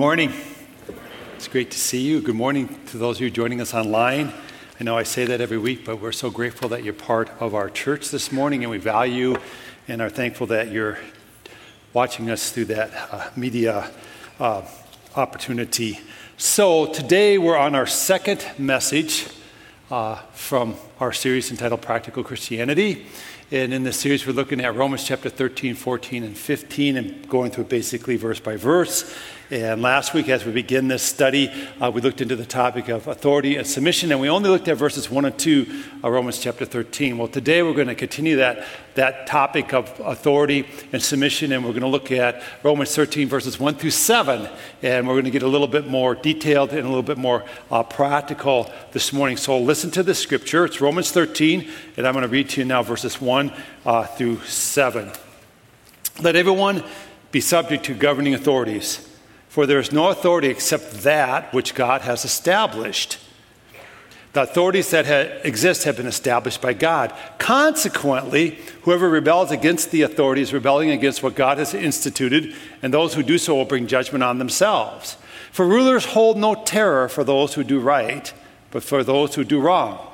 Good morning. It's great to see you. Good morning to those of you joining us online. I know I say that every week, but we're so grateful that you're part of our church this morning, and we value and are thankful that you're watching us through that uh, media uh, opportunity. So, today we're on our second message uh, from our series entitled Practical Christianity. And in this series, we're looking at Romans chapter 13, 14, and 15, and going through basically verse by verse. And last week, as we begin this study, uh, we looked into the topic of authority and submission, and we only looked at verses 1 and 2 of Romans chapter 13. Well, today we're going to continue that, that topic of authority and submission, and we're going to look at Romans 13, verses 1 through 7. And we're going to get a little bit more detailed and a little bit more uh, practical this morning. So listen to the scripture. It's Romans 13, and I'm going to read to you now verses 1 uh, through 7. Let everyone be subject to governing authorities. For there is no authority except that which God has established. The authorities that ha- exist have been established by God. Consequently, whoever rebels against the authority is rebelling against what God has instituted, and those who do so will bring judgment on themselves. For rulers hold no terror for those who do right, but for those who do wrong.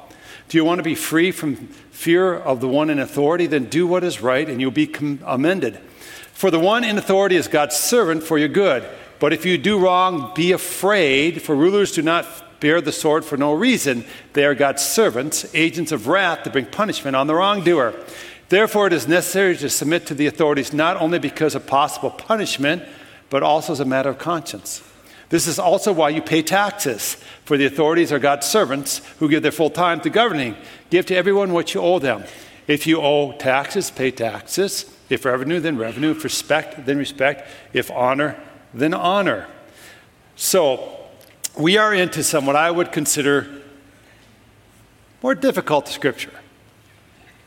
Do you want to be free from fear of the one in authority? Then do what is right, and you'll be commended. For the one in authority is God's servant for your good. But if you do wrong, be afraid, for rulers do not bear the sword for no reason. They are God's servants, agents of wrath to bring punishment on the wrongdoer. Therefore, it is necessary to submit to the authorities not only because of possible punishment, but also as a matter of conscience. This is also why you pay taxes, for the authorities are God's servants who give their full time to governing. Give to everyone what you owe them. If you owe taxes, pay taxes. If revenue, then revenue. If respect, then respect. If honor, then honor. So, we are into some what I would consider more difficult scripture.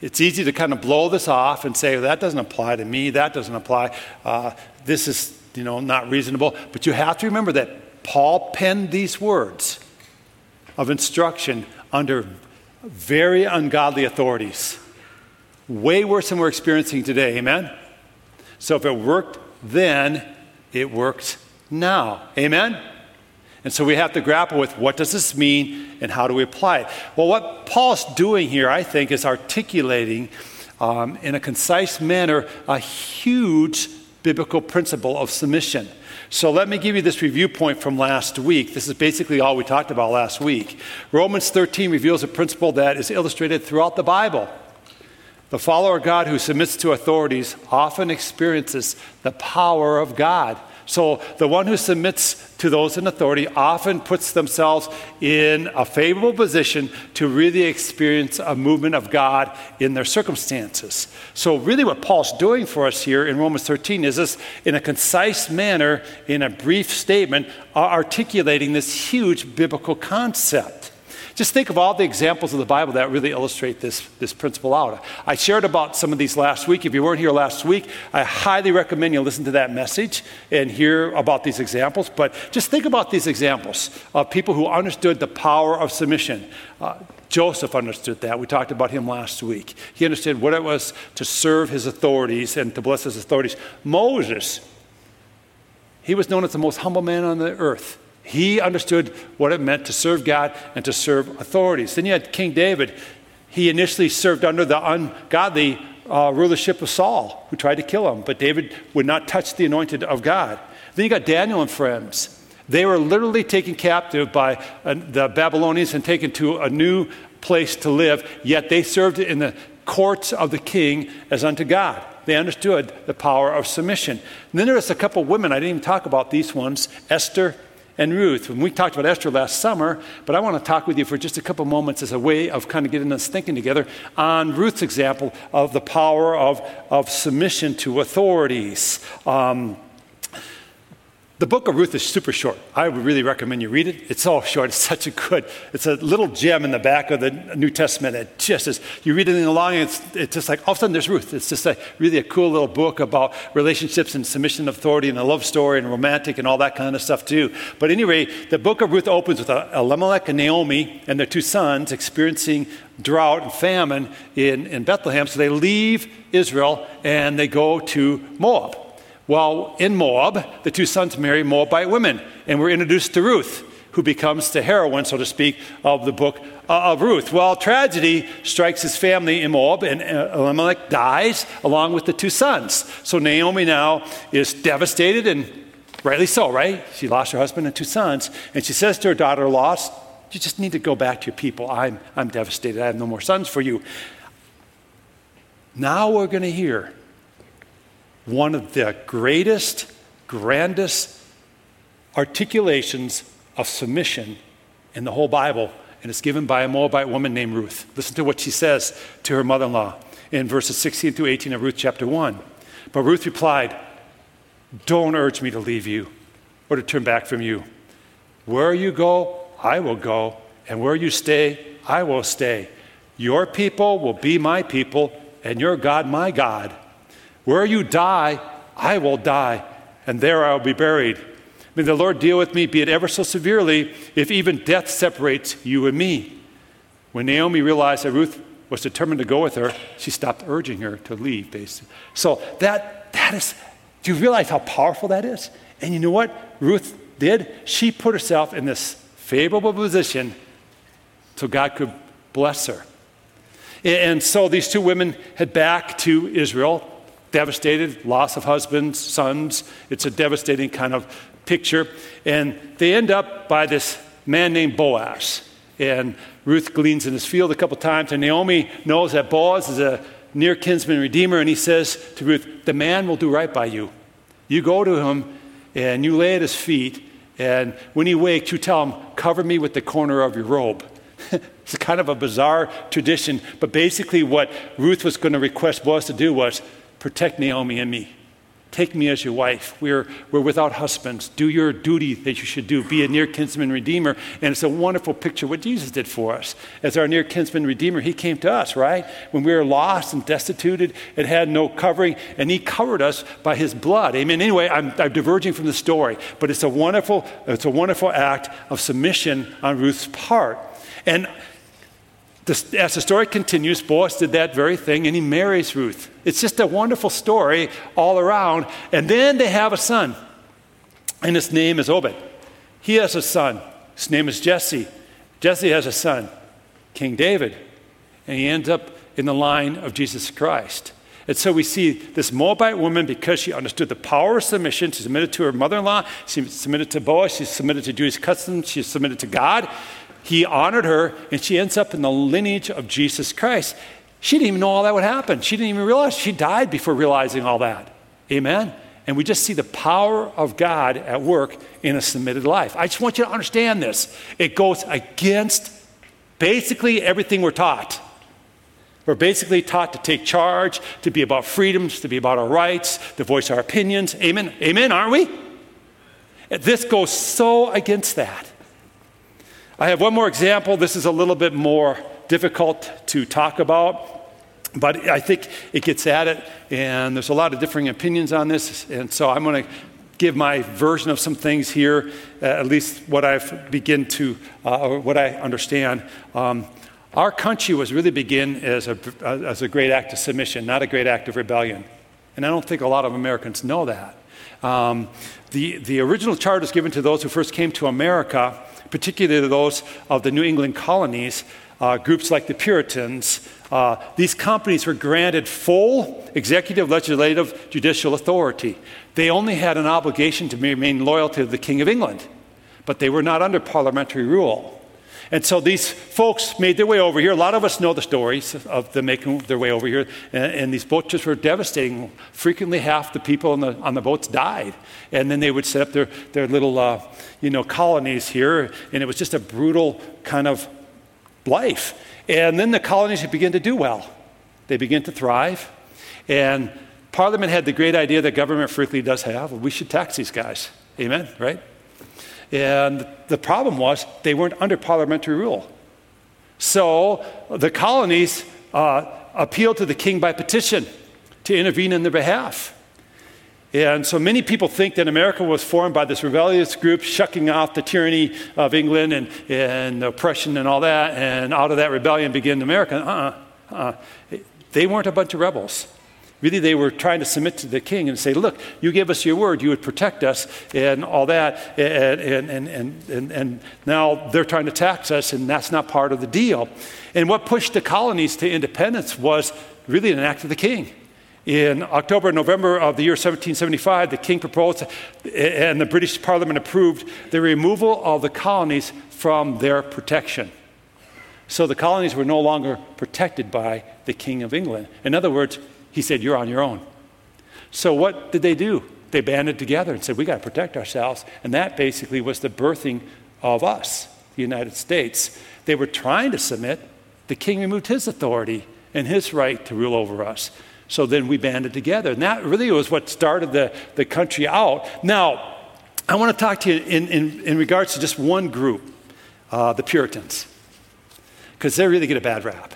It's easy to kind of blow this off and say, well, that doesn't apply to me, that doesn't apply, uh, this is, you know, not reasonable. But you have to remember that Paul penned these words of instruction under very ungodly authorities. Way worse than we're experiencing today, amen? So if it worked then, it works now. Amen? And so we have to grapple with what does this mean and how do we apply it? Well, what Paul's doing here, I think, is articulating um, in a concise manner a huge biblical principle of submission. So let me give you this review point from last week. This is basically all we talked about last week. Romans 13 reveals a principle that is illustrated throughout the Bible. The follower of God who submits to authorities often experiences the power of God. So the one who submits to those in authority often puts themselves in a favorable position to really experience a movement of God in their circumstances. So, really, what Paul's doing for us here in Romans 13 is this, in a concise manner, in a brief statement, articulating this huge biblical concept. Just think of all the examples of the Bible that really illustrate this, this principle out. I shared about some of these last week. If you weren't here last week, I highly recommend you listen to that message and hear about these examples. But just think about these examples of people who understood the power of submission. Uh, Joseph understood that. We talked about him last week. He understood what it was to serve his authorities and to bless his authorities. Moses, he was known as the most humble man on the earth. He understood what it meant to serve God and to serve authorities. Then you had King David. He initially served under the ungodly uh, rulership of Saul, who tried to kill him, but David would not touch the anointed of God. Then you got Daniel and friends. They were literally taken captive by uh, the Babylonians and taken to a new place to live, yet they served in the courts of the king as unto God. They understood the power of submission. And then there was a couple women, I didn't even talk about these ones Esther and Ruth. And we talked about Esther last summer, but I want to talk with you for just a couple moments as a way of kind of getting us thinking together on Ruth's example of the power of, of submission to authorities. Um, the book of Ruth is super short. I would really recommend you read it. It's all short. It's such a good, it's a little gem in the back of the New Testament. It just is, you read it along, and it's, it's just like, all of a sudden there's Ruth. It's just a, really a cool little book about relationships and submission of authority and a love story and romantic and all that kind of stuff too. But anyway, the book of Ruth opens with Elimelech and Naomi and their two sons experiencing drought and famine in, in Bethlehem. So they leave Israel and they go to Moab. Well, in Moab, the two sons marry Moabite women, and we're introduced to Ruth, who becomes the heroine, so to speak, of the book uh, of Ruth. Well, tragedy strikes his family in Moab, and uh, Elimelech dies along with the two sons. So Naomi now is devastated, and rightly so, right? She lost her husband and two sons, and she says to her daughter in law, You just need to go back to your people. I'm, I'm devastated. I have no more sons for you. Now we're going to hear one of the greatest, grandest articulations of submission in the whole Bible, and it's given by a Moabite woman named Ruth. Listen to what she says to her mother in law in verses 16 through 18 of Ruth chapter 1. But Ruth replied, Don't urge me to leave you or to turn back from you. Where you go, I will go, and where you stay, I will stay. Your people will be my people, and your God my God. Where you die, I will die, and there I will be buried. May the Lord deal with me, be it ever so severely, if even death separates you and me. When Naomi realized that Ruth was determined to go with her, she stopped urging her to leave, basically. So that, that is, do you realize how powerful that is? And you know what Ruth did? She put herself in this favorable position so God could bless her. And so these two women head back to Israel devastated, loss of husbands, sons. It's a devastating kind of picture. And they end up by this man named Boaz. And Ruth gleans in his field a couple times, and Naomi knows that Boaz is a near kinsman redeemer, and he says to Ruth, The man will do right by you. You go to him and you lay at his feet, and when he wakes, you tell him, Cover me with the corner of your robe. it's kind of a bizarre tradition, but basically, what Ruth was going to request Boaz to do was protect Naomi and me. Take me as your wife. We're, we're without husbands. Do your duty that you should do. Be a near kinsman redeemer. And it's a wonderful picture what Jesus did for us. As our near kinsman redeemer, he came to us, right? When we were lost and destituted and had no covering, and he covered us by his blood. Amen. Anyway, I'm, I'm diverging from the story, but it's a wonderful, it's a wonderful act of submission on Ruth's part. And as the story continues, Boaz did that very thing and he marries Ruth. It's just a wonderful story all around. And then they have a son, and his name is Obed. He has a son. His name is Jesse. Jesse has a son, King David. And he ends up in the line of Jesus Christ. And so we see this Moabite woman, because she understood the power of submission, she submitted to her mother in law, she submitted to Boaz, she submitted to Jewish customs, she submitted to God he honored her, and she ends up in the lineage of Jesus Christ. She didn't even know all that would happen. She didn't even realize she died before realizing all that. Amen? And we just see the power of God at work in a submitted life. I just want you to understand this. It goes against basically everything we're taught. We're basically taught to take charge, to be about freedoms, to be about our rights, to voice our opinions. Amen? Amen, aren't we? This goes so against that. I have one more example. This is a little bit more difficult to talk about, but I think it gets at it, and there's a lot of differing opinions on this, and so I'm going to give my version of some things here, uh, at least what I've begin to, uh, or what I understand. Um, our country was really begin as a, as a great act of submission, not a great act of rebellion. And I don't think a lot of Americans know that. Um, the, the original charter is given to those who first came to America particularly those of the New England colonies, uh, groups like the Puritans, uh, these companies were granted full executive, legislative, judicial authority. They only had an obligation to remain loyal to the King of England, but they were not under parliamentary rule. And so these folks made their way over here. A lot of us know the stories of them making their way over here. And, and these boat trips were devastating. Frequently, half the people on the, on the boats died. And then they would set up their, their little, uh, you know, colonies here. And it was just a brutal kind of life. And then the colonies began to do well. They began to thrive. And Parliament had the great idea that government frequently does have. we should tax these guys. Amen, right? And the problem was they weren't under parliamentary rule. So the colonies uh, appealed to the king by petition to intervene in their behalf. And so many people think that America was formed by this rebellious group shucking off the tyranny of England and, and oppression and all that, and out of that rebellion began America. Uh-uh, uh-uh. They weren't a bunch of rebels. Really, they were trying to submit to the king and say, Look, you give us your word, you would protect us, and all that. And, and, and, and, and, now they're trying to tax us, and that's not part of the deal. And what pushed the colonies to independence was really an act of the king. In October, November of the year 1775, the king proposed, and the British Parliament approved, the removal of the colonies from their protection. So the colonies were no longer protected by the King of England. In other words, he said, You're on your own. So what did they do? They banded together and said, We got to protect ourselves. And that basically was the birthing of us, the United States. They were trying to submit. The king removed his authority and his right to rule over us. So then we banded together. And that really was what started the, the country out. Now, I want to talk to you in, in, in regards to just one group, uh, the Puritans, because they really get a bad rap.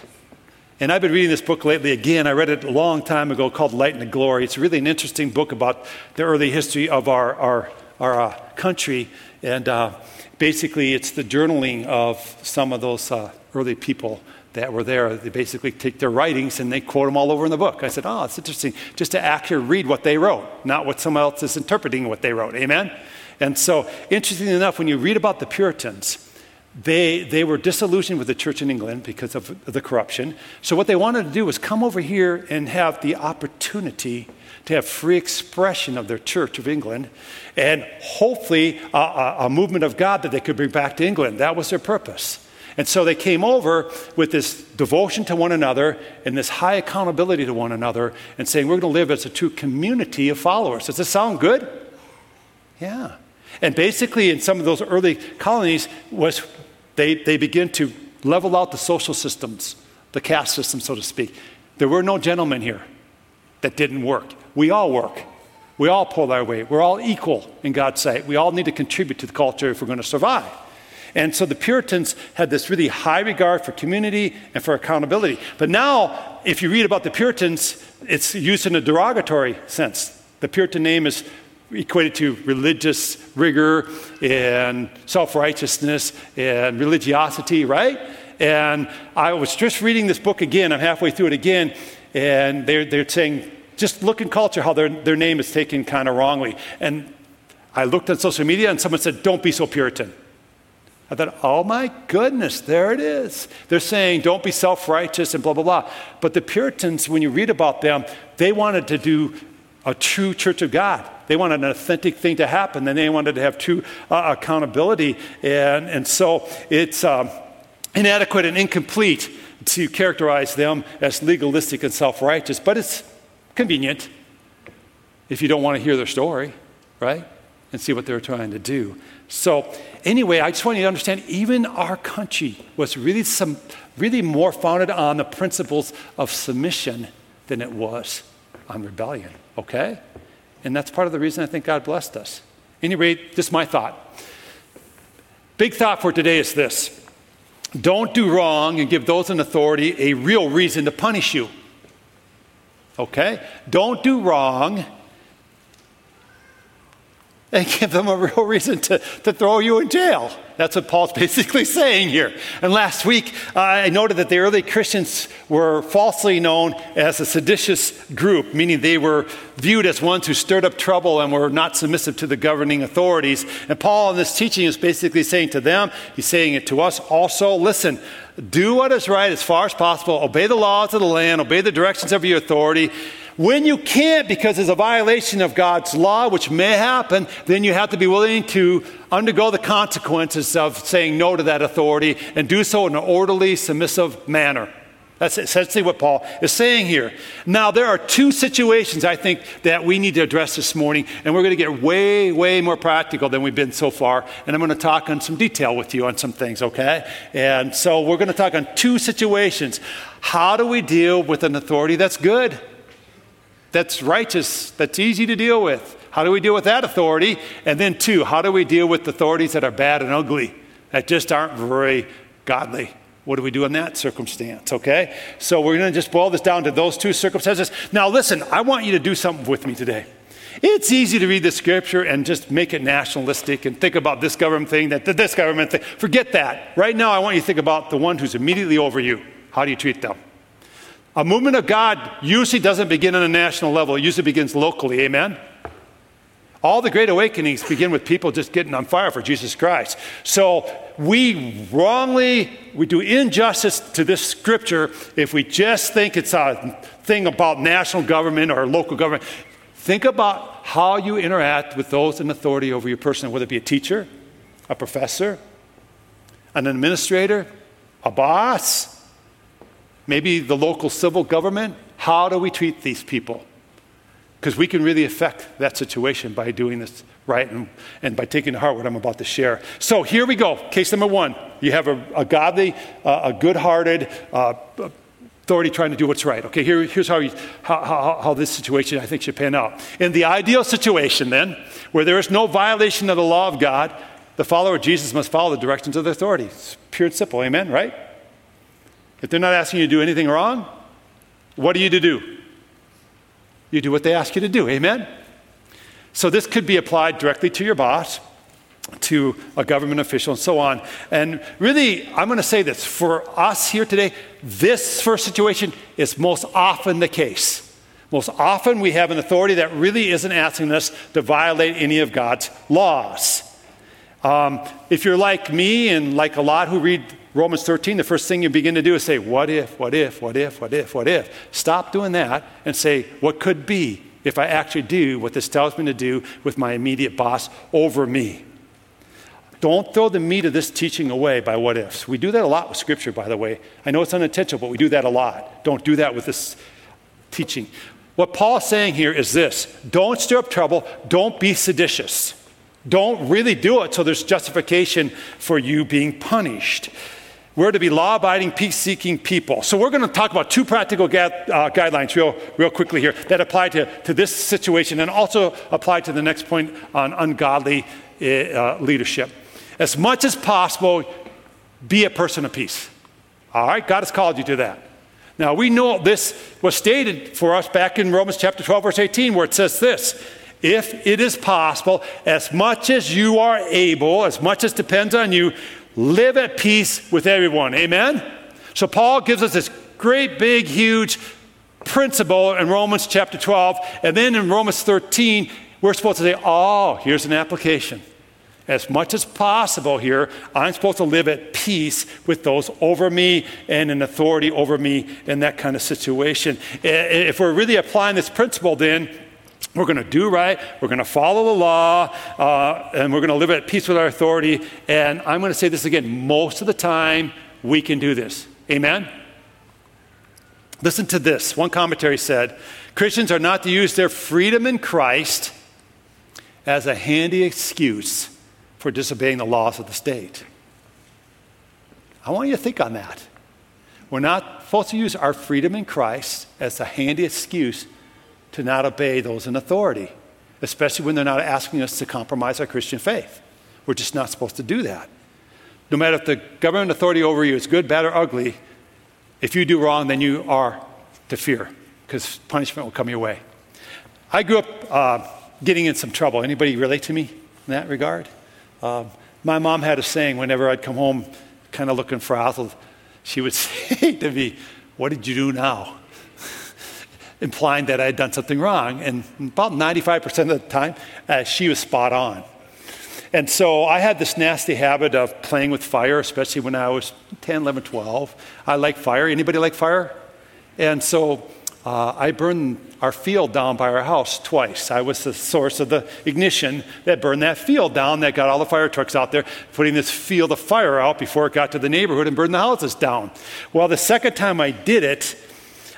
And I've been reading this book lately again. I read it a long time ago called Light and Glory. It's really an interesting book about the early history of our, our, our uh, country. And uh, basically, it's the journaling of some of those uh, early people that were there. They basically take their writings and they quote them all over in the book. I said, oh, it's interesting just to actually read what they wrote, not what someone else is interpreting what they wrote. Amen? And so, interesting enough, when you read about the Puritans, they, they were disillusioned with the church in England because of the corruption. So, what they wanted to do was come over here and have the opportunity to have free expression of their Church of England and hopefully a, a, a movement of God that they could bring back to England. That was their purpose. And so they came over with this devotion to one another and this high accountability to one another and saying, We're going to live as a true community of followers. Does this sound good? Yeah. And basically, in some of those early colonies, was they, they begin to level out the social systems, the caste system, so to speak. There were no gentlemen here that didn't work. We all work. We all pull our weight. We're all equal in God's sight. We all need to contribute to the culture if we're going to survive. And so the Puritans had this really high regard for community and for accountability. But now, if you read about the Puritans, it's used in a derogatory sense. The Puritan name is equated to religious rigor and self righteousness and religiosity, right? And I was just reading this book again. I'm halfway through it again. And they're, they're saying, just look in culture how their, their name is taken kind of wrongly. And I looked on social media and someone said, don't be so Puritan. I thought, oh my goodness, there it is. They're saying, don't be self righteous and blah, blah, blah. But the Puritans, when you read about them, they wanted to do a true church of God. They wanted an authentic thing to happen, and they wanted to have true uh, accountability. And, and so it's um, inadequate and incomplete to characterize them as legalistic and self righteous, but it's convenient if you don't want to hear their story, right? And see what they're trying to do. So, anyway, I just want you to understand even our country was really, some, really more founded on the principles of submission than it was on rebellion, okay? And that's part of the reason I think God blessed us. Any Anyway, just my thought. Big thought for today is this don't do wrong and give those in authority a real reason to punish you. Okay? Don't do wrong and give them a real reason to, to throw you in jail. That's what Paul's basically saying here. And last week, uh, I noted that the early Christians were falsely known as a seditious group, meaning they were viewed as ones who stirred up trouble and were not submissive to the governing authorities. And Paul, in this teaching, is basically saying to them, he's saying it to us also listen, do what is right as far as possible, obey the laws of the land, obey the directions of your authority. When you can't because it's a violation of God's law, which may happen, then you have to be willing to undergo the consequences of saying no to that authority and do so in an orderly, submissive manner. That's essentially what Paul is saying here. Now, there are two situations I think that we need to address this morning, and we're going to get way, way more practical than we've been so far. And I'm going to talk on some detail with you on some things, okay? And so we're going to talk on two situations. How do we deal with an authority that's good? That's righteous, that's easy to deal with. How do we deal with that authority? And then, two, how do we deal with authorities that are bad and ugly, that just aren't very godly? What do we do in that circumstance? Okay? So we're going to just boil this down to those two circumstances. Now, listen, I want you to do something with me today. It's easy to read the scripture and just make it nationalistic and think about this government thing, that this government thing. Forget that. Right now, I want you to think about the one who's immediately over you. How do you treat them? A movement of God usually doesn't begin on a national level, it usually begins locally. Amen? All the great awakenings begin with people just getting on fire for Jesus Christ. So we wrongly, we do injustice to this scripture if we just think it's a thing about national government or local government. Think about how you interact with those in authority over your person, whether it be a teacher, a professor, an administrator, a boss, maybe the local civil government. How do we treat these people? because we can really affect that situation by doing this right and, and by taking to heart what I'm about to share. So here we go. Case number one you have a, a godly, uh, a good hearted, uh, authority trying to do what's right. Okay, here, here's how, you, how, how, how, this situation I think should pan out. In the ideal situation, then, where there is no violation of the law of God, the follower of Jesus must follow the directions of the authority. It's pure and simple, amen, right? If they're not asking you to do anything wrong, what are you to do? You do what they ask you to do. Amen? So this could be applied directly to your boss, to a government official, and so on. And really, I'm going to say this for us here today, this first situation is most often the case. Most often, we have an authority that really isn't asking us to violate any of God's laws. Um, if you're like me and like a lot who read Romans 13, the first thing you begin to do is say, What if, what if, what if, what if, what if? Stop doing that and say, What could be if I actually do what this tells me to do with my immediate boss over me? Don't throw the meat of this teaching away by what ifs. We do that a lot with Scripture, by the way. I know it's unintentional, but we do that a lot. Don't do that with this teaching. What Paul's saying here is this don't stir up trouble, don't be seditious. Don't really do it so there's justification for you being punished. We're to be law abiding, peace seeking people. So, we're going to talk about two practical ga- uh, guidelines real, real quickly here that apply to, to this situation and also apply to the next point on ungodly uh, leadership. As much as possible, be a person of peace. All right? God has called you to that. Now, we know this was stated for us back in Romans chapter 12, verse 18, where it says this If it is possible, as much as you are able, as much as depends on you, live at peace with everyone. Amen? So Paul gives us this great, big, huge principle in Romans chapter 12. And then in Romans 13, we're supposed to say, oh, here's an application. As much as possible here, I'm supposed to live at peace with those over me and in authority over me in that kind of situation. If we're really applying this principle, then we're going to do right. We're going to follow the law. Uh, and we're going to live at peace with our authority. And I'm going to say this again most of the time, we can do this. Amen? Listen to this. One commentary said Christians are not to use their freedom in Christ as a handy excuse for disobeying the laws of the state. I want you to think on that. We're not supposed to use our freedom in Christ as a handy excuse to not obey those in authority, especially when they're not asking us to compromise our Christian faith. We're just not supposed to do that. No matter if the government authority over you is good, bad, or ugly, if you do wrong, then you are to fear because punishment will come your way. I grew up uh, getting in some trouble. Anybody relate to me in that regard? Uh, my mom had a saying whenever I'd come home kind of looking frazzled, she would say to me, What did you do now? Implying that I had done something wrong. And about 95% of the time, uh, she was spot on. And so I had this nasty habit of playing with fire, especially when I was 10, 11, 12. I like fire. Anybody like fire? And so uh, I burned our field down by our house twice. I was the source of the ignition that burned that field down, that got all the fire trucks out there, putting this field of fire out before it got to the neighborhood and burned the houses down. Well, the second time I did it,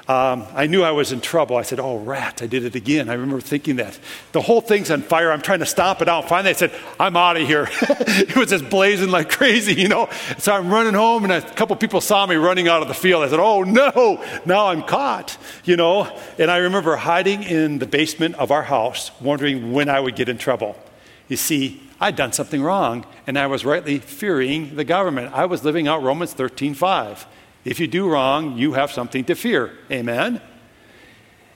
um, I knew I was in trouble. I said, Oh, rat, I did it again. I remember thinking that. The whole thing's on fire. I'm trying to stomp it out. Finally, I said, I'm out of here. it was just blazing like crazy, you know. So I'm running home, and a couple people saw me running out of the field. I said, Oh, no, now I'm caught, you know. And I remember hiding in the basement of our house, wondering when I would get in trouble. You see, I'd done something wrong, and I was rightly fearing the government. I was living out Romans 13 5. If you do wrong, you have something to fear. Amen?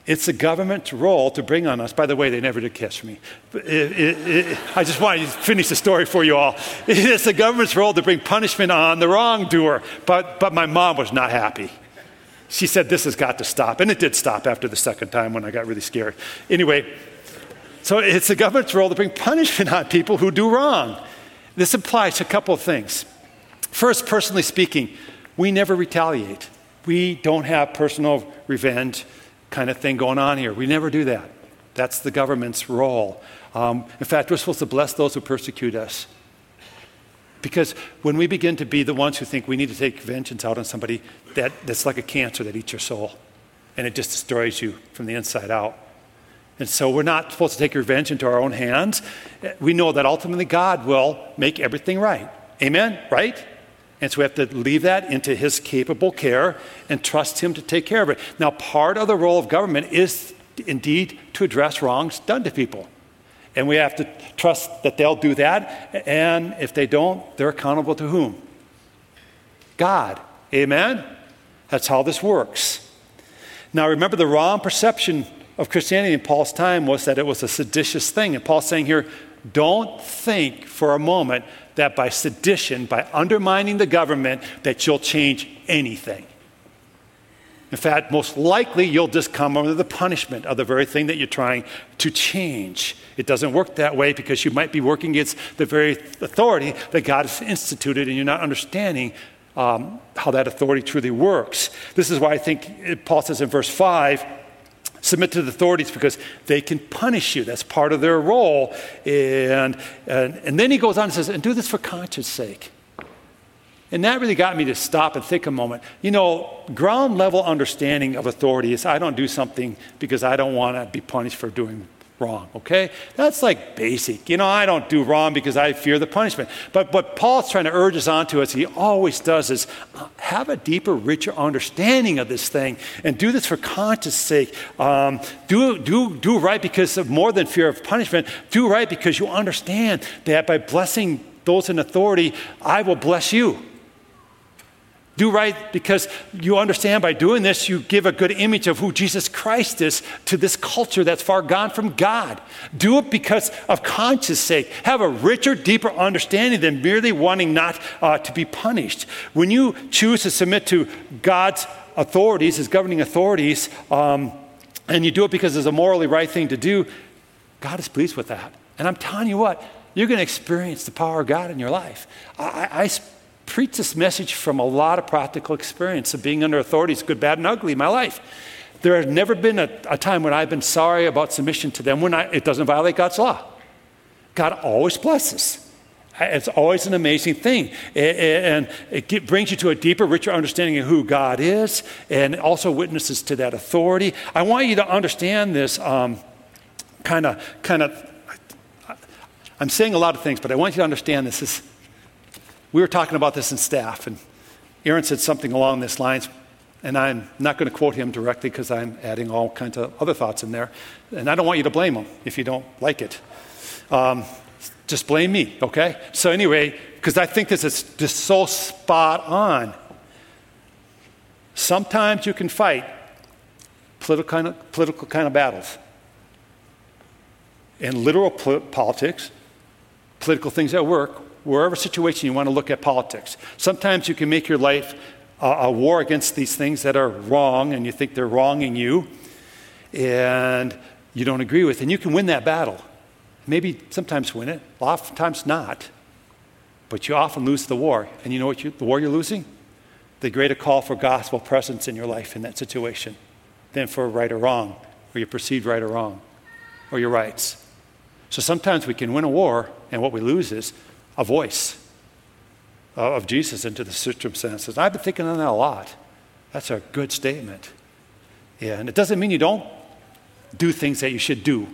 It's the government's role to bring on us. By the way, they never did catch me. It, it, it, I just want to finish the story for you all. It's the government's role to bring punishment on the wrongdoer. But, but my mom was not happy. She said, This has got to stop. And it did stop after the second time when I got really scared. Anyway, so it's the government's role to bring punishment on people who do wrong. This applies to a couple of things. First, personally speaking, we never retaliate. We don't have personal revenge kind of thing going on here. We never do that. That's the government's role. Um, in fact, we're supposed to bless those who persecute us. Because when we begin to be the ones who think we need to take vengeance out on somebody, that, that's like a cancer that eats your soul. And it just destroys you from the inside out. And so we're not supposed to take revenge into our own hands. We know that ultimately God will make everything right. Amen? Right? And so we have to leave that into his capable care and trust him to take care of it. Now, part of the role of government is indeed to address wrongs done to people. And we have to trust that they'll do that. And if they don't, they're accountable to whom? God. Amen? That's how this works. Now, remember, the wrong perception of Christianity in Paul's time was that it was a seditious thing. And Paul's saying here, don't think for a moment that by sedition, by undermining the government, that you'll change anything. In fact, most likely you'll just come under the punishment of the very thing that you're trying to change. It doesn't work that way because you might be working against the very authority that God has instituted and you're not understanding um, how that authority truly works. This is why I think Paul says in verse 5 submit to the authorities because they can punish you. That's part of their role. And, and, and then he goes on and says, and do this for conscience sake. And that really got me to stop and think a moment. You know, ground level understanding of authority is I don't do something because I don't want to be punished for doing wrong, okay? That's like basic. You know, I don't do wrong because I fear the punishment. But what Paul's trying to urge us on to, as he always does, is uh, have a deeper, richer understanding of this thing and do this for conscience sake. Um, do, do, do right because of more than fear of punishment. Do right because you understand that by blessing those in authority, I will bless you. Do right because you understand by doing this, you give a good image of who Jesus Christ is to this culture that's far gone from God. Do it because of conscience sake. Have a richer, deeper understanding than merely wanting not uh, to be punished. When you choose to submit to God's authorities, his governing authorities, um, and you do it because it's a morally right thing to do, God is pleased with that. And I'm telling you what, you're going to experience the power of God in your life. I, I preach this message from a lot of practical experience of being under authorities, good, bad, and ugly in my life. There has never been a, a time when I've been sorry about submission to them when I, it doesn't violate God's law. God always blesses. It's always an amazing thing. And it brings you to a deeper, richer understanding of who God is and also witnesses to that authority. I want you to understand this kind of, kind of, I'm saying a lot of things, but I want you to understand this. is we were talking about this in staff, and Aaron said something along this lines, and I'm not going to quote him directly because I'm adding all kinds of other thoughts in there. And I don't want you to blame him if you don't like it. Um, just blame me, okay? So, anyway, because I think this is just so spot on. Sometimes you can fight political kind of, political kind of battles. In literal politics, political things at work, wherever situation you want to look at politics. Sometimes you can make your life a, a war against these things that are wrong and you think they're wronging you and you don't agree with, and you can win that battle. Maybe sometimes win it, oftentimes not. But you often lose the war. And you know what you, the war you're losing? The greater call for gospel presence in your life in that situation than for right or wrong, or your perceived right or wrong, or your rights. So sometimes we can win a war, and what we lose is a voice of Jesus into the circumstances. I've been thinking on that a lot. That's a good statement. Yeah, and it doesn't mean you don't do things that you should do.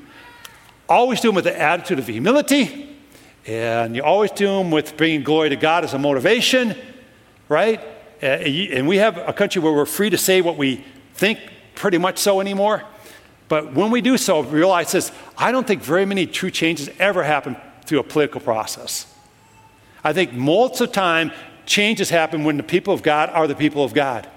Always do them with the attitude of humility, and you always do them with bringing glory to God as a motivation, right? And we have a country where we're free to say what we think pretty much so anymore. But when we do so, realize this I don't think very many true changes ever happen through a political process. I think most of the time, changes happen when the people of God are the people of God.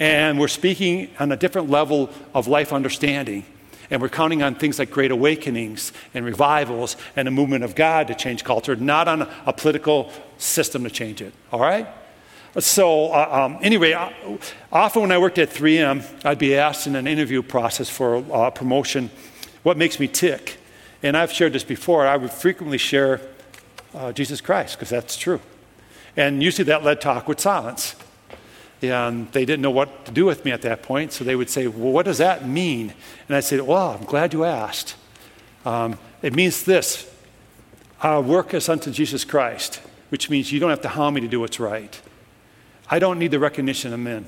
And we're speaking on a different level of life understanding. And we're counting on things like great awakenings and revivals and the movement of God to change culture, not on a, political system to change it. All right? So, uh, um, anyway, uh, often when I worked at 3M, I'd be asked in an interview process for uh, promotion what makes me tick. And I've shared this before. I would frequently share uh, Jesus Christ because that's true. And usually that led to awkward silence. And they didn't know what to do with me at that point, so they would say, Well, what does that mean? And I'd say, Well, I'm glad you asked. Um, it means this our work is unto Jesus Christ, which means you don't have to harm me to do what's right. I don't need the recognition of men.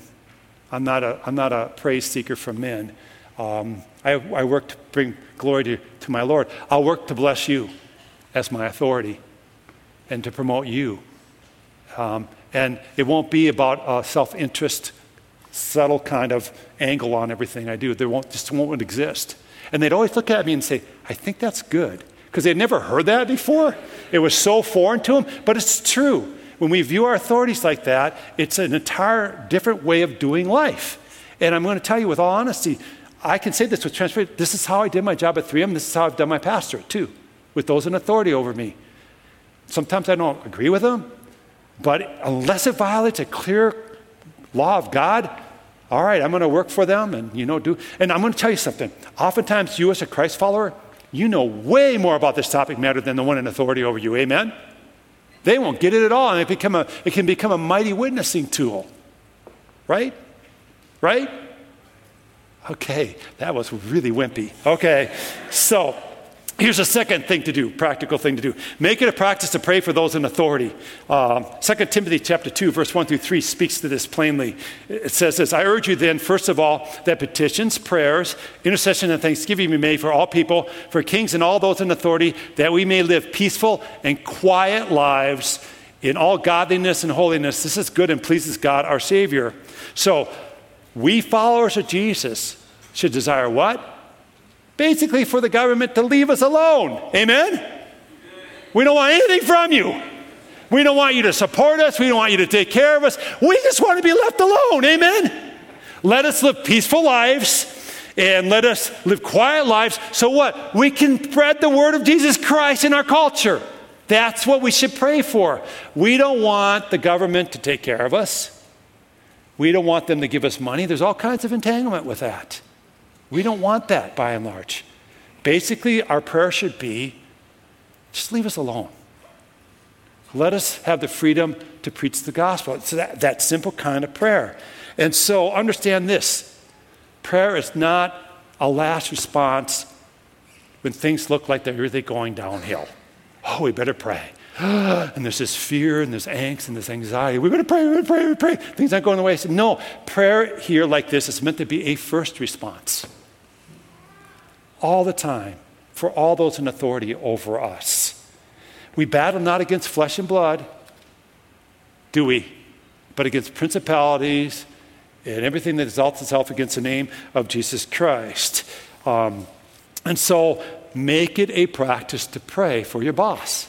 I'm not a, I'm not a praise seeker from men. Um, I, I, work to bring glory to, to my Lord. I'll work to bless you as my authority and to promote you. Um, and it won't be about a self interest, subtle kind of angle on everything I do. There won't, just won't exist. And they'd always look at me and say, I think that's good. Because they'd never heard that before. It was so foreign to them. But it's true. When we view our authorities like that, it's an entire different way of doing life. And I'm going to tell you with all honesty, I can say this with transparency. This is how I did my job at 3M. This is how I've done my pastorate too, with those in authority over me. Sometimes I don't agree with them, but unless it violates a clear law of God, all right, I'm going to work for them and, you know, do. And I'm going to tell you something. Oftentimes, you as a Christ follower, you know way more about this topic matter than the one in authority over you. Amen? They won't get it at all, and it, become a, it can become a mighty witnessing tool. Right? Right? Okay, that was really wimpy. Okay, so Here's a second thing to do, practical thing to do. Make it a practice to pray for those in authority. Um, 2 Timothy chapter 2, verse 1 through 3 speaks to this plainly. It says this, I urge you then, first of all, that petitions, prayers, intercession, and thanksgiving be made for all people, for kings and all those in authority, that we may live peaceful and quiet lives in all godliness and holiness. This is good and pleases God our Savior. So, we followers of Jesus should desire what? Basically for the government to leave us alone. Amen? We don't want anything from you. We don't want you to support us. We don't want you to take care of us. We just want to be left alone. Amen? Let us live peaceful lives and let us live quiet lives so what? We can spread the word of Jesus Christ in our culture. That's what we should pray for. We don't want the government to take care of us. We don't want them to give us money. There's all kinds of entanglement with that. We don't want that by and large. Basically, our prayer should be just leave us alone. Let us have the freedom to preach the gospel. It's that, that simple kind of prayer. And so understand this prayer is not a last response when things look like they're really going downhill. Oh, we better pray. and there's this fear and this angst and this anxiety. We better pray, we better pray, we better pray. Things aren't going the way I said. No, prayer here like this is meant to be a first response all the time for all those in authority over us. We battle not against flesh and blood, do we? But against principalities and everything that exalts itself against the name of Jesus Christ. Um, and so make it a practice to pray for your boss.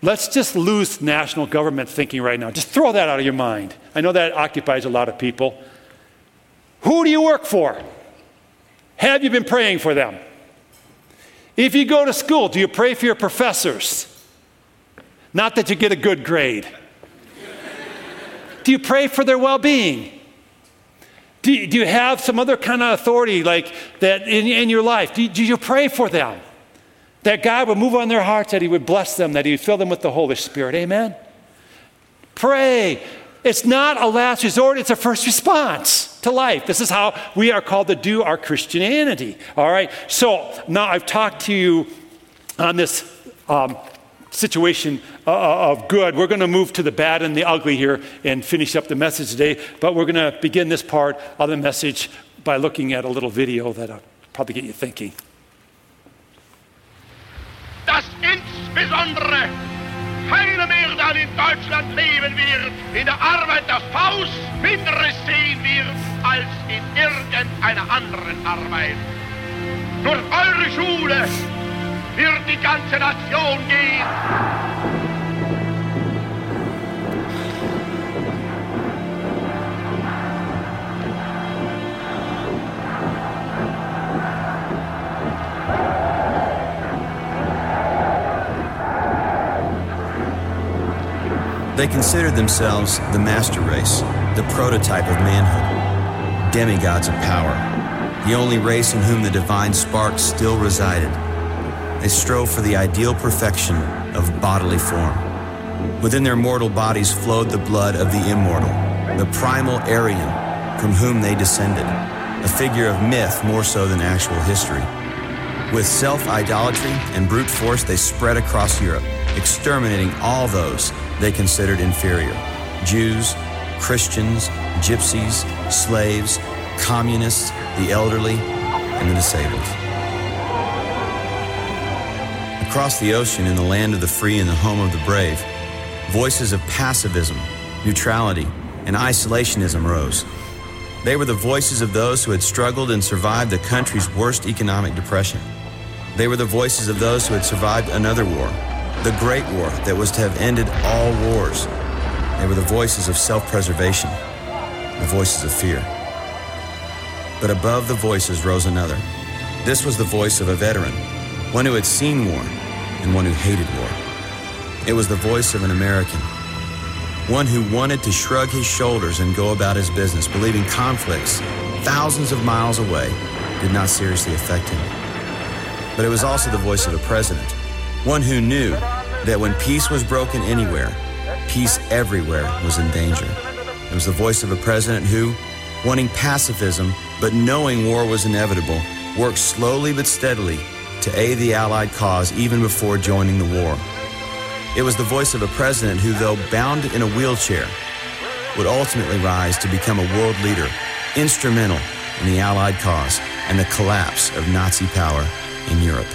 Let's just lose national government thinking right now. Just throw that out of your mind. I know that occupies a lot of people. Who do you work for? Have you been praying for them? If you go to school, do you pray for your professors? Not that you get a good grade. do you pray for their well being? Do you, do you, have some other kind of authority like that in, in your life? Do do you pray for them? That God would move on their hearts, that He would bless them, that He would fill them with the Holy Spirit. Amen? Pray. It's not a last resort, it's a first response to life. This is how we are called to do our Christianity. All right? So now I've talked to you on this um, situation uh, uh of good. We're going to move to the bad and the ugly here and finish up the message today. But we're going to begin this part of the message by looking at a little video that'll probably get you thinking. Das insbesondere keiner mehr dann in Deutschland leben wird, in der Arbeit der Faust Minderes sehen wird als in irgendeiner anderen Arbeit. Durch eure Schule wird die ganze Nation gehen. They considered themselves the master race, the prototype of manhood, demigods of power, the only race in whom the divine spark still resided. They strove for the ideal perfection of bodily form. Within their mortal bodies flowed the blood of the immortal, the primal Aryan from whom they descended, a figure of myth more so than actual history. With self idolatry and brute force, they spread across Europe, exterminating all those they considered inferior Jews, Christians, gypsies, slaves, communists, the elderly, and the disabled. Across the ocean, in the land of the free and the home of the brave, voices of pacifism, neutrality, and isolationism rose. They were the voices of those who had struggled and survived the country's worst economic depression. They were the voices of those who had survived another war, the Great War that was to have ended all wars. They were the voices of self preservation, the voices of fear. But above the voices rose another. This was the voice of a veteran, one who had seen war and one who hated war. It was the voice of an American, one who wanted to shrug his shoulders and go about his business, believing conflicts thousands of miles away did not seriously affect him. But it was also the voice of a president, one who knew that when peace was broken anywhere, peace everywhere was in danger. It was the voice of a president who, wanting pacifism but knowing war was inevitable, worked slowly but steadily to aid the Allied cause even before joining the war. It was the voice of a president who, though bound in a wheelchair, would ultimately rise to become a world leader, instrumental in the Allied cause and the collapse of Nazi power in Europe.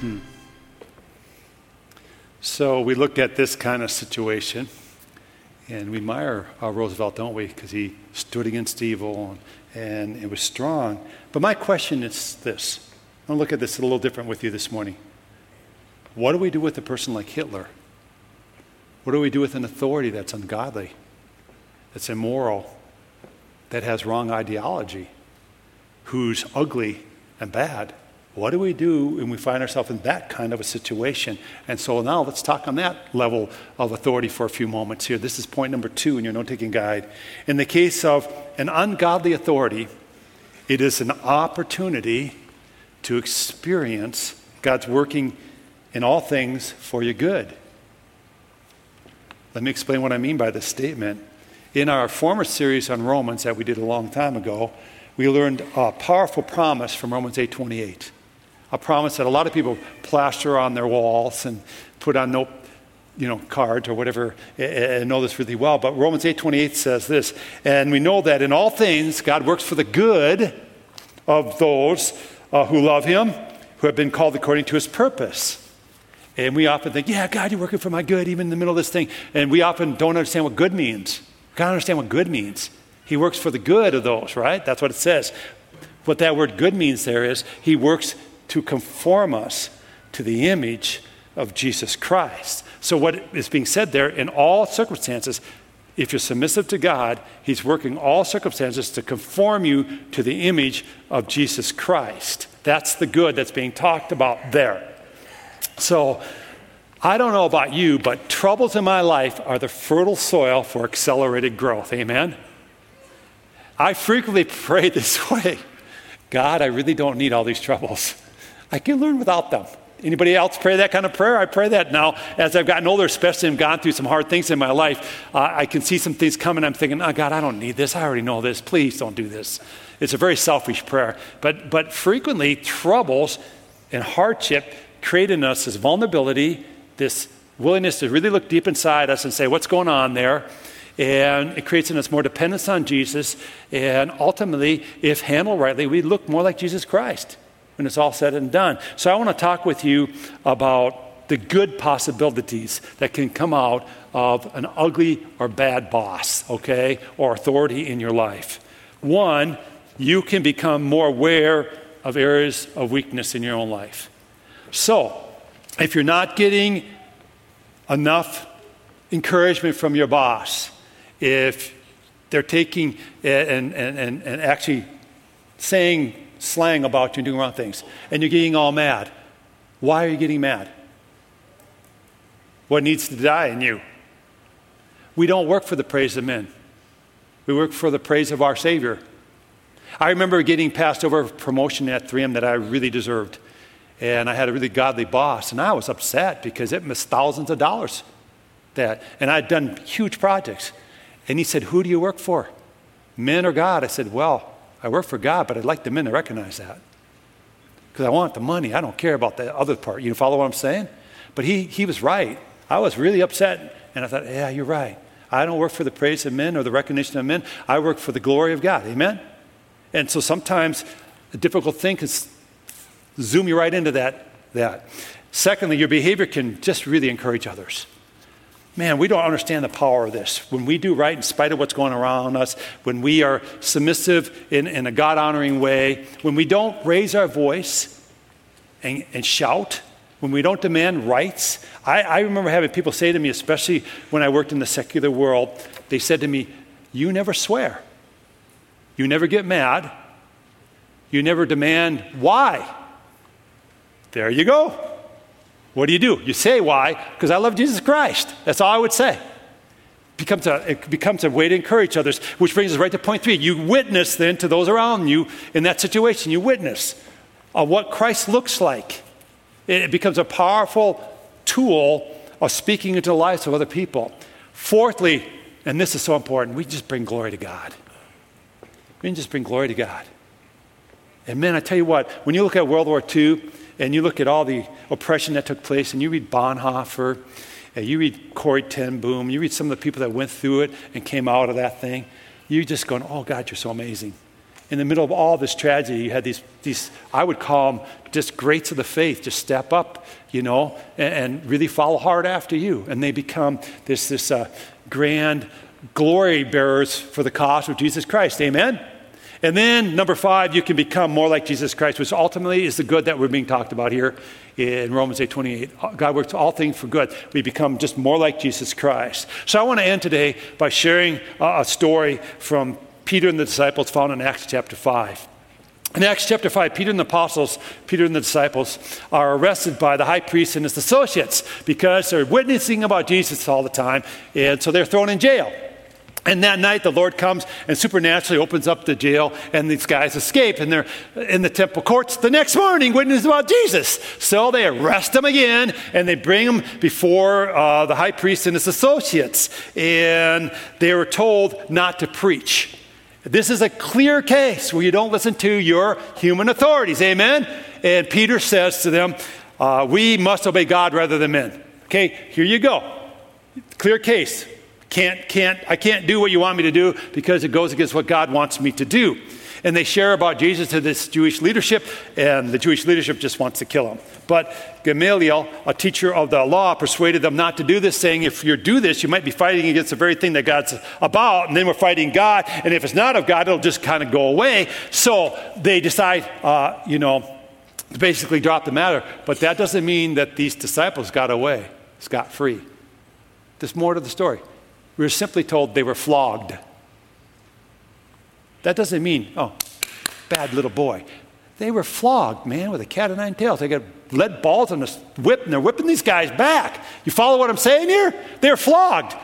Hmm. So we looked at this kind of situation, and we admire uh, Roosevelt, don't we? Because he stood against evil and, and it was strong. But my question is this I'll look at this a little different with you this morning. What do we do with a person like Hitler? What do we do with an authority that's ungodly, that's immoral, that has wrong ideology, who's ugly and bad? What do we do when we find ourselves in that kind of a situation? And so now let's talk on that level of authority for a few moments here. This is point number two in your note taking guide. In the case of an ungodly authority, it is an opportunity to experience God's working in all things for your good. Let me explain what I mean by this statement. In our former series on Romans that we did a long time ago, we learned a powerful promise from Romans 8:28 a promise that a lot of people plaster on their walls and put on note you know cards or whatever and know this really well. But romans 8.28 says this and we know that in all things god works for the good of those uh, who love him who have been called according to his purpose. And we often think yeah god you're working for my good even in the middle of this thing. And we often don't understand what good means. We gotta understand what good means. He works for the good of those right? That's what it says. What that word good means there is he works to conform us to the image of Jesus Christ. So, what is being said there, in all circumstances, if you're submissive to God, He's working all circumstances to conform you to the image of Jesus Christ. That's the good that's being talked about there. So, I don't know about you, but troubles in my life are the fertile soil for accelerated growth. Amen? I frequently pray this way God, I really don't need all these troubles. I can learn without them. Anybody else pray that kind of prayer? I pray that now as I've gotten older, especially and gone through some hard things in my life. Uh, I can see some things coming. I'm thinking, oh God, I don't need this. I already know this. Please don't do this. It's a very selfish prayer. But, but frequently, troubles and hardship create in us this vulnerability, this willingness to really look deep inside us and say, what's going on there? And it creates in us more dependence on Jesus. And ultimately, if handled rightly, we look more like Jesus Christ when it's all said and done. So I want to talk with you about the good possibilities that can come out of an ugly or bad boss, okay, or authority in your life. One, you can become more aware of areas of weakness in your own life. So, if you're not getting enough encouragement from your boss, if they're taking eh, and, and, and, and actually saying slang about you and doing wrong things, and you're getting all mad. Why are you getting mad? What needs to die in you? We don't work for the praise of men, we work for the praise of our Savior. I remember getting passed over a promotion at 3M that I really deserved. And I had a really godly boss, and I was upset because it missed thousands of dollars. That, and I'd done huge projects. And he said, Who do you work for? Men or God? I said, Well, I work for God, but I'd like the men to recognize that. Because I want the money. I don't care about the other part. You follow what I'm saying? But he, he was right. I was really upset. And I thought, Yeah, you're right. I don't work for the praise of men or the recognition of men. I work for the glory of God. Amen? And so sometimes a difficult thing can zoom you right into that. that. Secondly, your behavior can just really encourage others. Man, we don't understand the power of this. When we do right in spite of what's going around us, when we are submissive in, in a God honoring way, when we don't raise our voice and, and shout, when we don't demand rights. I, I remember having people say to me, especially when I worked in the secular world, they said to me, You never swear. You never get mad. You never demand why. There you go. What do you do? You say why? Because I love Jesus Christ. That's all I would say. It becomes a, it becomes a way to encourage others, which brings us right to point three. You witness then to those around you in that situation. You witness of what Christ looks like. It becomes a powerful tool of speaking into the lives of other people. Fourthly, and this is so important, we just bring glory to God. We just bring glory to God. And man, I tell you what, when you look at World War II and you look at all the oppression that took place, and you read Bonhoeffer, and you read Corrie ten Boom, you read some of the people that went through it and came out of that thing, you're just going, oh God, you're so amazing. In the middle of all this tragedy, you had these, these I would call them just greats of the faith, just step up, you know, and, and really follow hard after you. And they become this, this uh, grand glory bearers for the cause of Jesus Christ. Amen? And then, number five, you can become more like Jesus Christ, which ultimately is the good that we're being talked about here in Romans 8 28. Uh, God works all things for good. We become just more like Jesus Christ. So I want to end today by sharing a story from Peter and the disciples found in Acts chapter 5. In Acts chapter 5, Peter and the apostles, Peter and the disciples, are arrested by the high priest and his associates because they're witnessing about Jesus all the time, and so they're thrown in jail. And that night, the Lord comes and supernaturally opens up the jail, and these guys escape, and they're in the temple courts the next morning witnessing about Jesus. So they arrest them again, and they bring them before uh, the high priest and his associates. And they were told not to preach. This is a clear case where you don't listen to your human authorities. Amen? And Peter says to them, uh, We must obey God rather than men. Okay, here you go. Clear case. Can't, can't, I can't do what you want me to do because it goes against what God wants me to do. And they share about Jesus to this Jewish leadership, and the Jewish leadership just wants to kill him. But Gamaliel, a teacher of the law, persuaded them not to do this, saying, If you do this, you might be fighting against the very thing that God's about, and then we're fighting God, and if it's not of God, it'll just kind of go away. So they decide, uh, you know, to basically drop the matter. But that doesn't mean that these disciples got away scot free. There's more to the story. We were simply told they were flogged. That doesn't mean, oh, bad little boy. They were flogged, man, with a cat of nine tails. They got lead balls and a whip, and they're whipping these guys back. You follow what I'm saying here? They're flogged.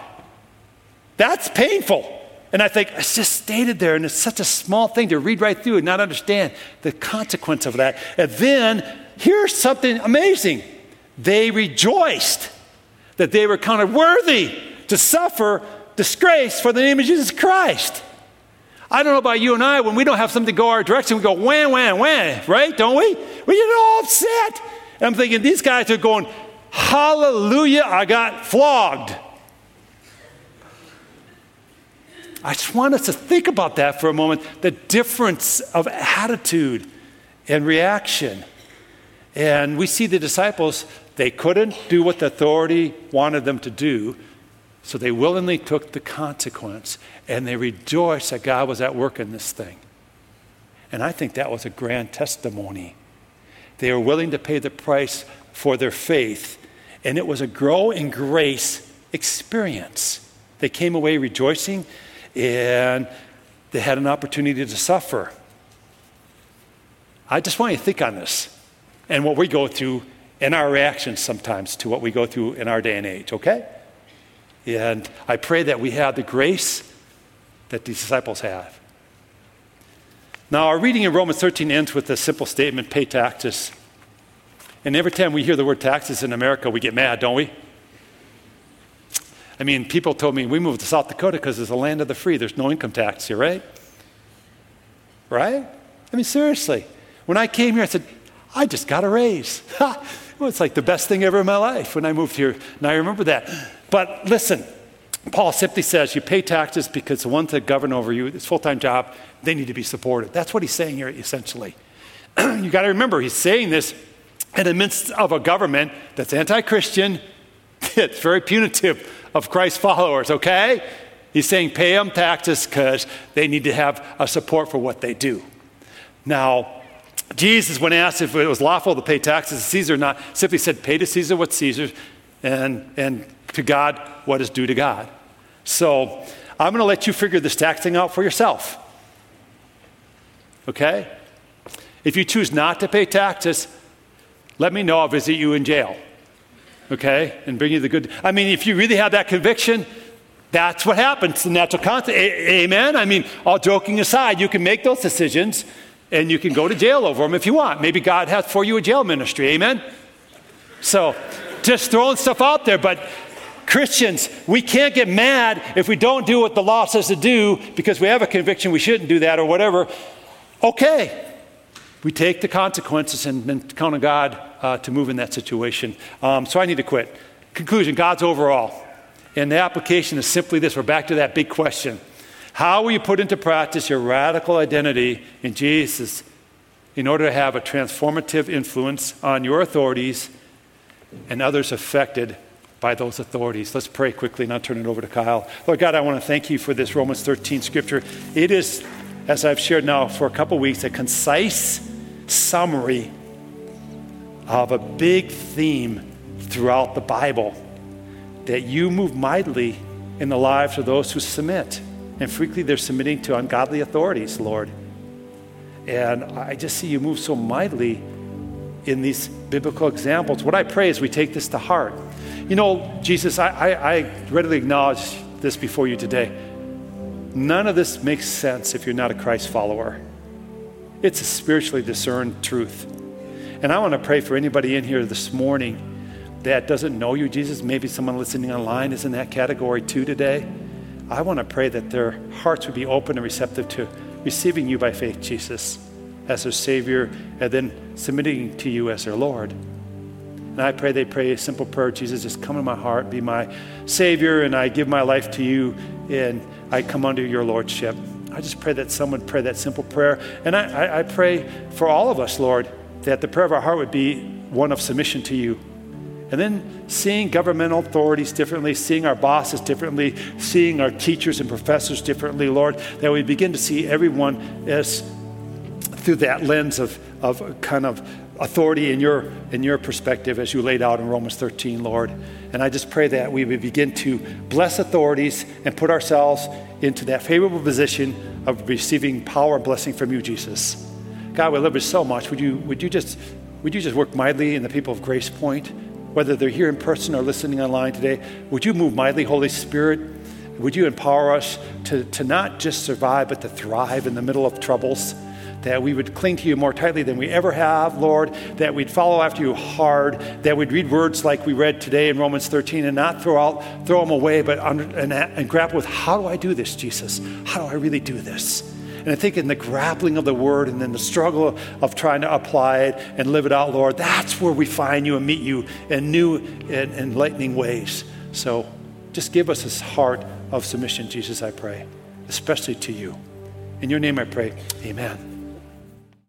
That's painful. And I think it's just stated there, and it's such a small thing to read right through and not understand the consequence of that. And then here's something amazing they rejoiced that they were counted worthy to suffer disgrace for the name of Jesus Christ. I don't know about you and I, when we don't have something to go our direction, we go wham, wham, wham, right? Don't we? We get all upset. And I'm thinking, these guys are going, hallelujah, I got flogged. I just want us to think about that for a moment the difference of attitude and reaction. And we see the disciples, they couldn't do what the authority wanted them to do. So they willingly took the consequence and they rejoiced that God was at work in this thing. And I think that was a grand testimony. They were willing to pay the price for their faith, and it was a grow in grace experience. They came away rejoicing and they had an opportunity to suffer. I just want you to think on this and what we go through and our reactions sometimes to what we go through in our day and age, okay? And I pray that we have the grace that these disciples have. Now, our reading in Romans 13 ends with a simple statement pay taxes. And every time we hear the word taxes in America, we get mad, don't we? I mean, people told me we moved to South Dakota because it's the land of the free. There's no income tax here, right? Right? I mean, seriously. When I came here, I said, I just got a raise. well, it's like the best thing ever in my life when I moved here. And I remember that. But listen, Paul simply says you pay taxes because the ones that govern over you, it's full time job, they need to be supported. That's what he's saying here, essentially. you got to remember, he's saying this in the midst of a government that's anti Christian, it's very punitive of Christ's followers, okay? He's saying pay them taxes because they need to have a support for what they do. Now, Jesus, when asked if it was lawful to pay taxes to Caesar or not, simply said, Pay to Caesar what's Caesar's and, and to God what is due to God. So I'm going to let you figure this tax thing out for yourself. Okay? If you choose not to pay taxes, let me know. I'll visit you in jail okay, and bring you the good. I mean, if you really have that conviction, that's what happens. The natural consequence. amen. I mean, all joking aside, you can make those decisions, and you can go to jail over them if you want. Maybe God has for you a jail ministry. Amen. So, just throwing stuff out there, but. Christians, we can't get mad if we don't do what the law says to do because we have a conviction we shouldn't do that or whatever. Okay, we take the consequences and, and count on God uh, to move in that situation. Um, so I need to quit. Conclusion God's overall. And the application is simply this we're back to that big question. How will you put into practice your radical identity in Jesus in order to have a transformative influence on your authorities and others affected by those authorities? Let's pray quickly and I'll turn it over to Kyle. Lord God, I want to thank you for this Romans 13 scripture. It is, as I've shared now for a couple weeks, a concise summary of a big theme throughout the Bible that you move mightily in the lives of those who submit. And frequently they're submitting to ungodly authorities, Lord. And I just see you move so mightily in these biblical examples. What I pray is we take this to heart. You know, Jesus, I, I, I readily acknowledge this before you today. None of this makes sense if you're not a Christ follower. It's a spiritually discerned truth. And I want to pray for anybody in here this morning that doesn't know you, Jesus. Maybe someone listening online is in that category too today. I want to pray that their hearts would be open and receptive to receiving you by faith, Jesus, as their Savior, and then submitting to you as their Lord. And I pray they pray a simple prayer Jesus, just come in my heart, be my Savior, and I give my life to you, and I come under your Lordship. I just pray that someone pray that simple prayer. And I, I, I pray for all of us, Lord, that the prayer of our heart would be one of submission to you. And then seeing governmental authorities differently, seeing our bosses differently, seeing our teachers and professors differently, Lord, that we begin to see everyone as through that lens of, of kind of authority in your, in your perspective as you laid out in Romans 13, Lord. And I just pray that we would begin to bless authorities and put ourselves into that favorable position of receiving power and blessing from you, Jesus. God, we love you so much. Would you, would you, just, would you just work mightily in the people of Grace Point, whether they're here in person or listening online today? Would you move mightily, Holy Spirit? Would you empower us to, to not just survive, but to thrive in the middle of troubles? That we would cling to you more tightly than we ever have, Lord, that we'd follow after you hard, that we'd read words like we read today in Romans 13 and not throw, out, throw them away, but under, and, and grapple with how do I do this, Jesus? How do I really do this? And I think in the grappling of the word and then the struggle of trying to apply it and live it out, Lord, that's where we find you and meet you in new and enlightening ways. So just give us this heart of submission, Jesus, I pray, especially to you. In your name I pray, amen.